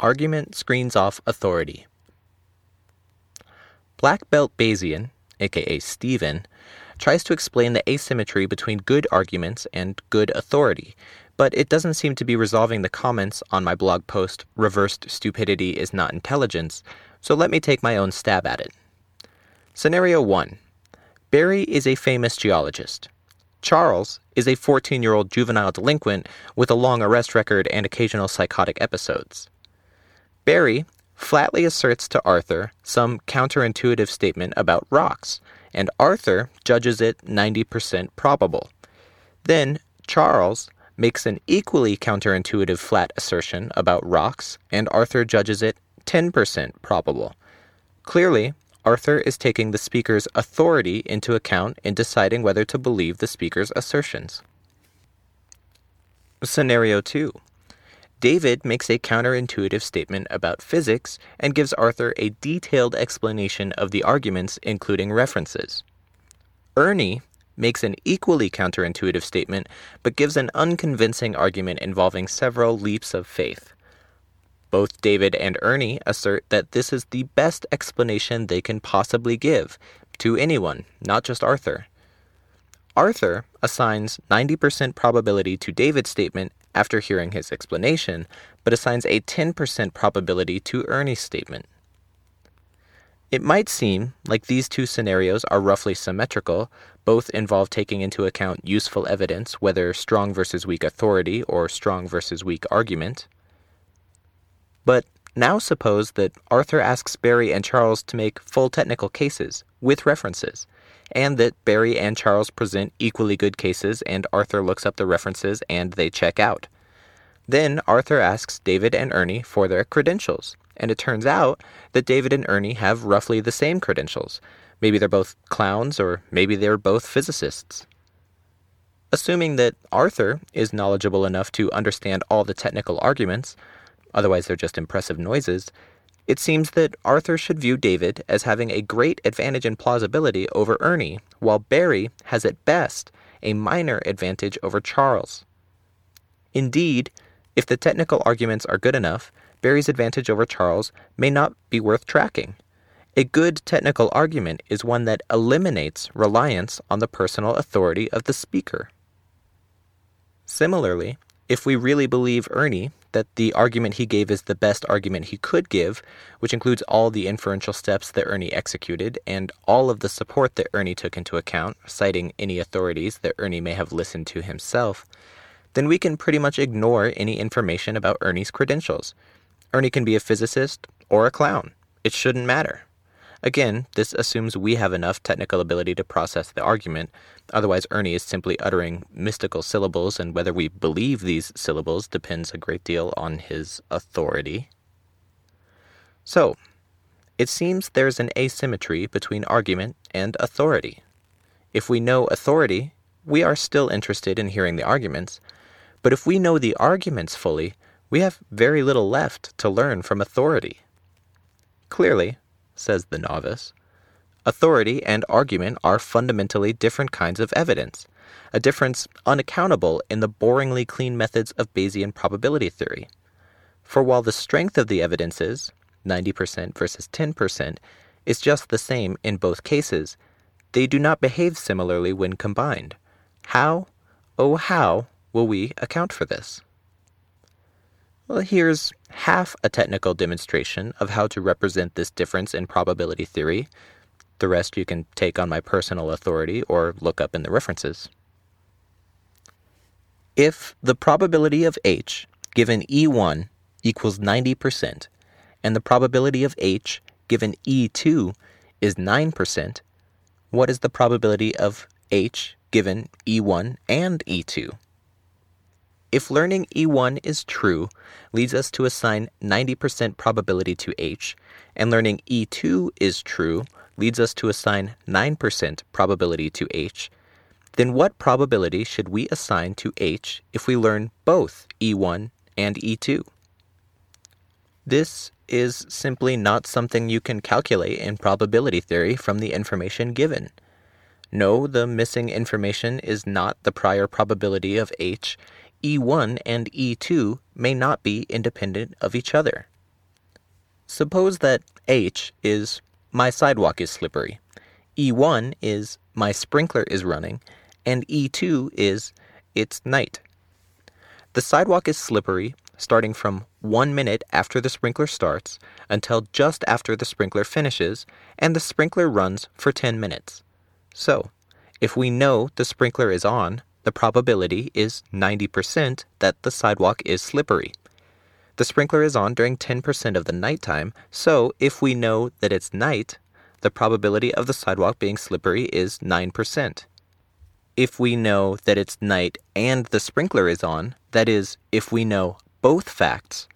Argument screens off authority. Black Belt Bayesian, aka Steven, tries to explain the asymmetry between good arguments and good authority, but it doesn't seem to be resolving the comments on my blog post, Reversed Stupidity is Not Intelligence, so let me take my own stab at it. Scenario 1 Barry is a famous geologist. Charles is a 14 year old juvenile delinquent with a long arrest record and occasional psychotic episodes. Barry flatly asserts to Arthur some counterintuitive statement about rocks, and Arthur judges it 90% probable. Then Charles makes an equally counterintuitive flat assertion about rocks, and Arthur judges it 10% probable. Clearly, Arthur is taking the speaker's authority into account in deciding whether to believe the speaker's assertions. Scenario 2 David makes a counterintuitive statement about physics and gives Arthur a detailed explanation of the arguments, including references. Ernie makes an equally counterintuitive statement but gives an unconvincing argument involving several leaps of faith. Both David and Ernie assert that this is the best explanation they can possibly give to anyone, not just Arthur. Arthur assigns 90% probability to David's statement after hearing his explanation, but assigns a 10% probability to Ernie's statement. It might seem like these two scenarios are roughly symmetrical, both involve taking into account useful evidence, whether strong versus weak authority or strong versus weak argument. But now suppose that Arthur asks Barry and Charles to make full technical cases with references, and that Barry and Charles present equally good cases and Arthur looks up the references and they check out. Then Arthur asks David and Ernie for their credentials, and it turns out that David and Ernie have roughly the same credentials. Maybe they're both clowns, or maybe they're both physicists. Assuming that Arthur is knowledgeable enough to understand all the technical arguments, otherwise they're just impressive noises, it seems that Arthur should view David as having a great advantage in plausibility over Ernie, while Barry has at best a minor advantage over Charles. Indeed, if the technical arguments are good enough, Barry's advantage over Charles may not be worth tracking. A good technical argument is one that eliminates reliance on the personal authority of the speaker. Similarly, if we really believe Ernie that the argument he gave is the best argument he could give, which includes all the inferential steps that Ernie executed and all of the support that Ernie took into account, citing any authorities that Ernie may have listened to himself, then we can pretty much ignore any information about Ernie's credentials. Ernie can be a physicist or a clown. It shouldn't matter. Again, this assumes we have enough technical ability to process the argument, otherwise, Ernie is simply uttering mystical syllables, and whether we believe these syllables depends a great deal on his authority. So, it seems there's an asymmetry between argument and authority. If we know authority, we are still interested in hearing the arguments, but if we know the arguments fully, we have very little left to learn from authority. Clearly, says the novice. Authority and argument are fundamentally different kinds of evidence, a difference unaccountable in the boringly clean methods of Bayesian probability theory. For while the strength of the evidence is 90% versus 10% is just the same in both cases, they do not behave similarly when combined. How, oh, how will we account for this? Well, here's half a technical demonstration of how to represent this difference in probability theory. The rest you can take on my personal authority or look up in the references. If the probability of H given E1 equals 90%, and the probability of H given E2 is 9%, what is the probability of H given E1 and E2? If learning E1 is true leads us to assign 90% probability to H, and learning E2 is true leads us to assign 9% probability to H, then what probability should we assign to H if we learn both E1 and E2? This is simply not something you can calculate in probability theory from the information given. No, the missing information is not the prior probability of H, E1 and E2 may not be independent of each other. Suppose that H is my sidewalk is slippery, E1 is my sprinkler is running, and E2 is it's night. The sidewalk is slippery starting from one minute after the sprinkler starts until just after the sprinkler finishes, and the sprinkler runs for 10 minutes. So, if we know the sprinkler is on, the probability is 90% that the sidewalk is slippery. The sprinkler is on during 10% of the nighttime, so if we know that it's night, the probability of the sidewalk being slippery is 9%. If we know that it's night and the sprinkler is on, that is, if we know both facts,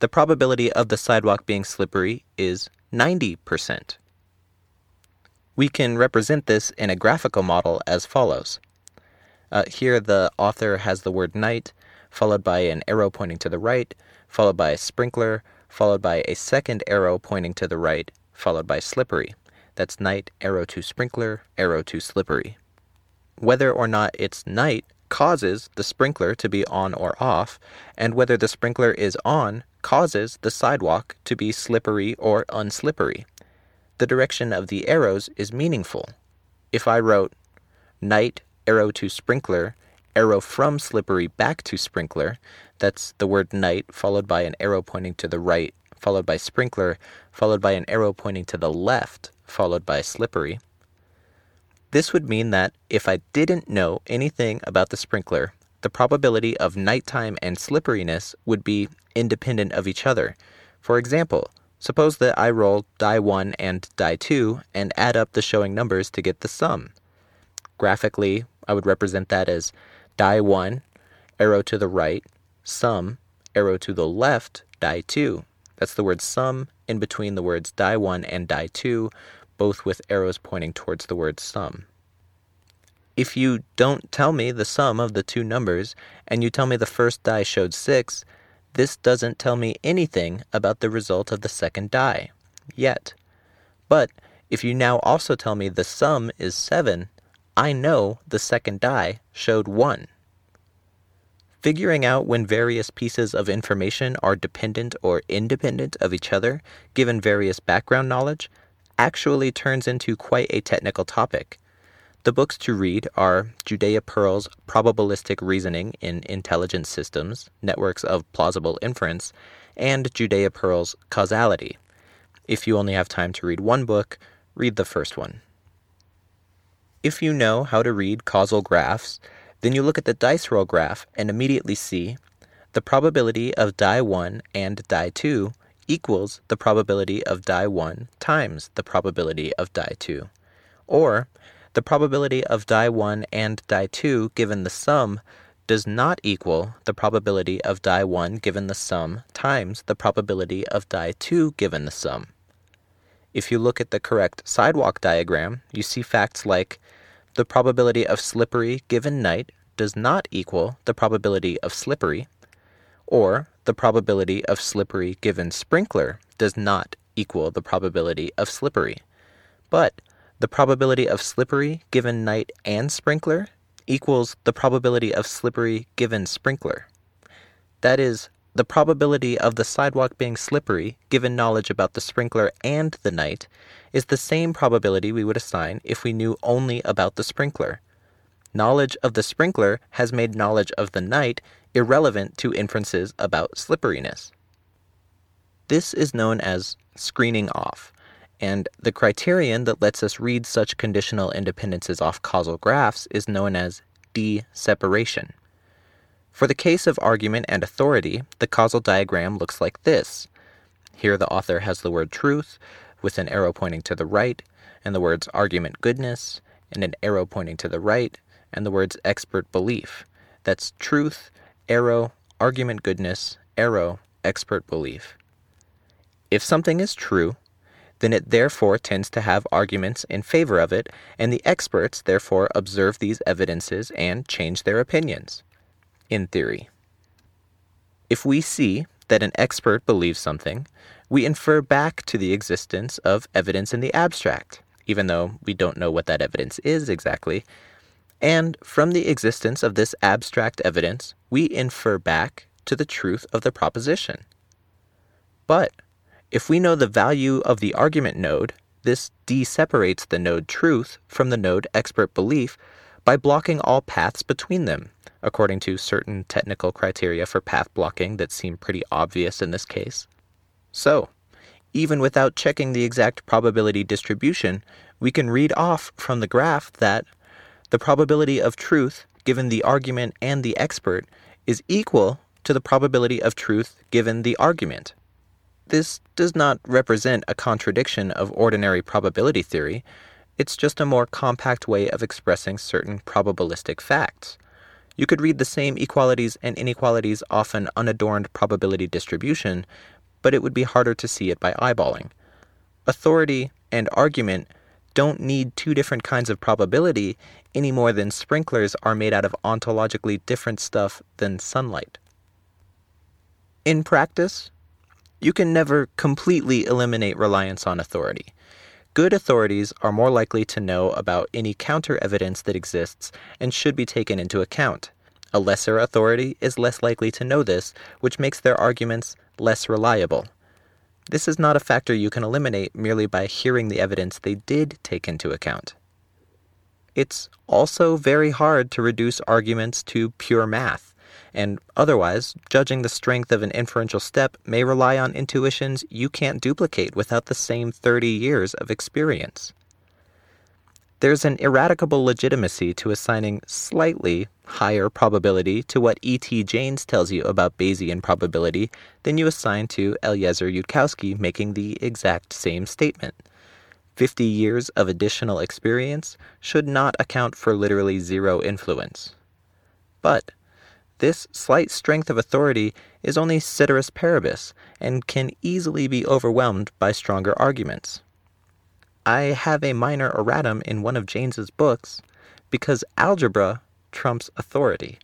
the probability of the sidewalk being slippery is 90%. We can represent this in a graphical model as follows. Uh, here, the author has the word night, followed by an arrow pointing to the right, followed by a sprinkler, followed by a second arrow pointing to the right, followed by slippery. That's night, arrow to sprinkler, arrow to slippery. Whether or not it's night causes the sprinkler to be on or off, and whether the sprinkler is on causes the sidewalk to be slippery or unslippery. The direction of the arrows is meaningful. If I wrote night, arrow to sprinkler, arrow from slippery back to sprinkler, that's the word night followed by an arrow pointing to the right, followed by sprinkler, followed by an arrow pointing to the left, followed by slippery. This would mean that if I didn't know anything about the sprinkler, the probability of nighttime and slipperiness would be independent of each other. For example, suppose that I roll die 1 and die 2 and add up the showing numbers to get the sum. Graphically, I would represent that as die 1, arrow to the right, sum, arrow to the left, die 2. That's the word sum in between the words die 1 and die 2, both with arrows pointing towards the word sum. If you don't tell me the sum of the two numbers and you tell me the first die showed 6, this doesn't tell me anything about the result of the second die, yet. But if you now also tell me the sum is 7, I know the second die showed 1. Figuring out when various pieces of information are dependent or independent of each other, given various background knowledge, actually turns into quite a technical topic. The books to read are Judea Pearl's Probabilistic Reasoning in Intelligent Systems, Networks of Plausible Inference, and Judea Pearl's Causality. If you only have time to read one book, read the first one. If you know how to read causal graphs, then you look at the dice roll graph and immediately see the probability of die 1 and die 2 equals the probability of die 1 times the probability of die 2. Or the probability of die 1 and die 2 given the sum does not equal the probability of die 1 given the sum times the probability of die 2 given the sum. If you look at the correct sidewalk diagram, you see facts like the probability of slippery given night does not equal the probability of slippery, or the probability of slippery given sprinkler does not equal the probability of slippery. But the probability of slippery given night and sprinkler equals the probability of slippery given sprinkler. That is, the probability of the sidewalk being slippery, given knowledge about the sprinkler and the night, is the same probability we would assign if we knew only about the sprinkler. Knowledge of the sprinkler has made knowledge of the night irrelevant to inferences about slipperiness. This is known as screening off, and the criterion that lets us read such conditional independences off causal graphs is known as D-separation. For the case of argument and authority, the causal diagram looks like this. Here the author has the word truth, with an arrow pointing to the right, and the words argument goodness, and an arrow pointing to the right, and the words expert belief. That's truth, arrow, argument goodness, arrow, expert belief. If something is true, then it therefore tends to have arguments in favor of it, and the experts therefore observe these evidences and change their opinions in theory. If we see that an expert believes something, we infer back to the existence of evidence in the abstract, even though we don't know what that evidence is exactly. And from the existence of this abstract evidence, we infer back to the truth of the proposition. But If we know the value of the argument node, this D-separates the node truth from the node expert belief by blocking all paths between them, according to certain technical criteria for path blocking that seem pretty obvious in this case. So, even without checking the exact probability distribution, we can read off from the graph that the probability of truth given the argument and the expert is equal to the probability of truth given the argument. This does not represent a contradiction of ordinary probability theory, it's just a more compact way of expressing certain probabilistic facts. You could read the same equalities and inequalities off an unadorned probability distribution, but it would be harder to see it by eyeballing. Authority and argument don't need two different kinds of probability any more than sprinklers are made out of ontologically different stuff than sunlight. In practice, you can never completely eliminate reliance on authority. Good authorities are more likely to know about any counter evidence that exists and should be taken into account. A lesser authority is less likely to know this, which makes their arguments less reliable. This is not a factor you can eliminate merely by hearing the evidence they did take into account. It's also very hard to reduce arguments to pure math and otherwise, judging the strength of an inferential step may rely on intuitions you can't duplicate without the same 30 years of experience. There's an ineradicable legitimacy to assigning slightly higher probability to what E.T. Jaynes tells you about Bayesian probability than you assign to Eliezer Yudkowsky making the exact same statement. 50 years of additional experience should not account for literally zero influence. But this slight strength of authority is only ceteris paribus and can easily be overwhelmed by stronger arguments. I have a minor erratum in one of Jaynes's books because algebra trumps authority.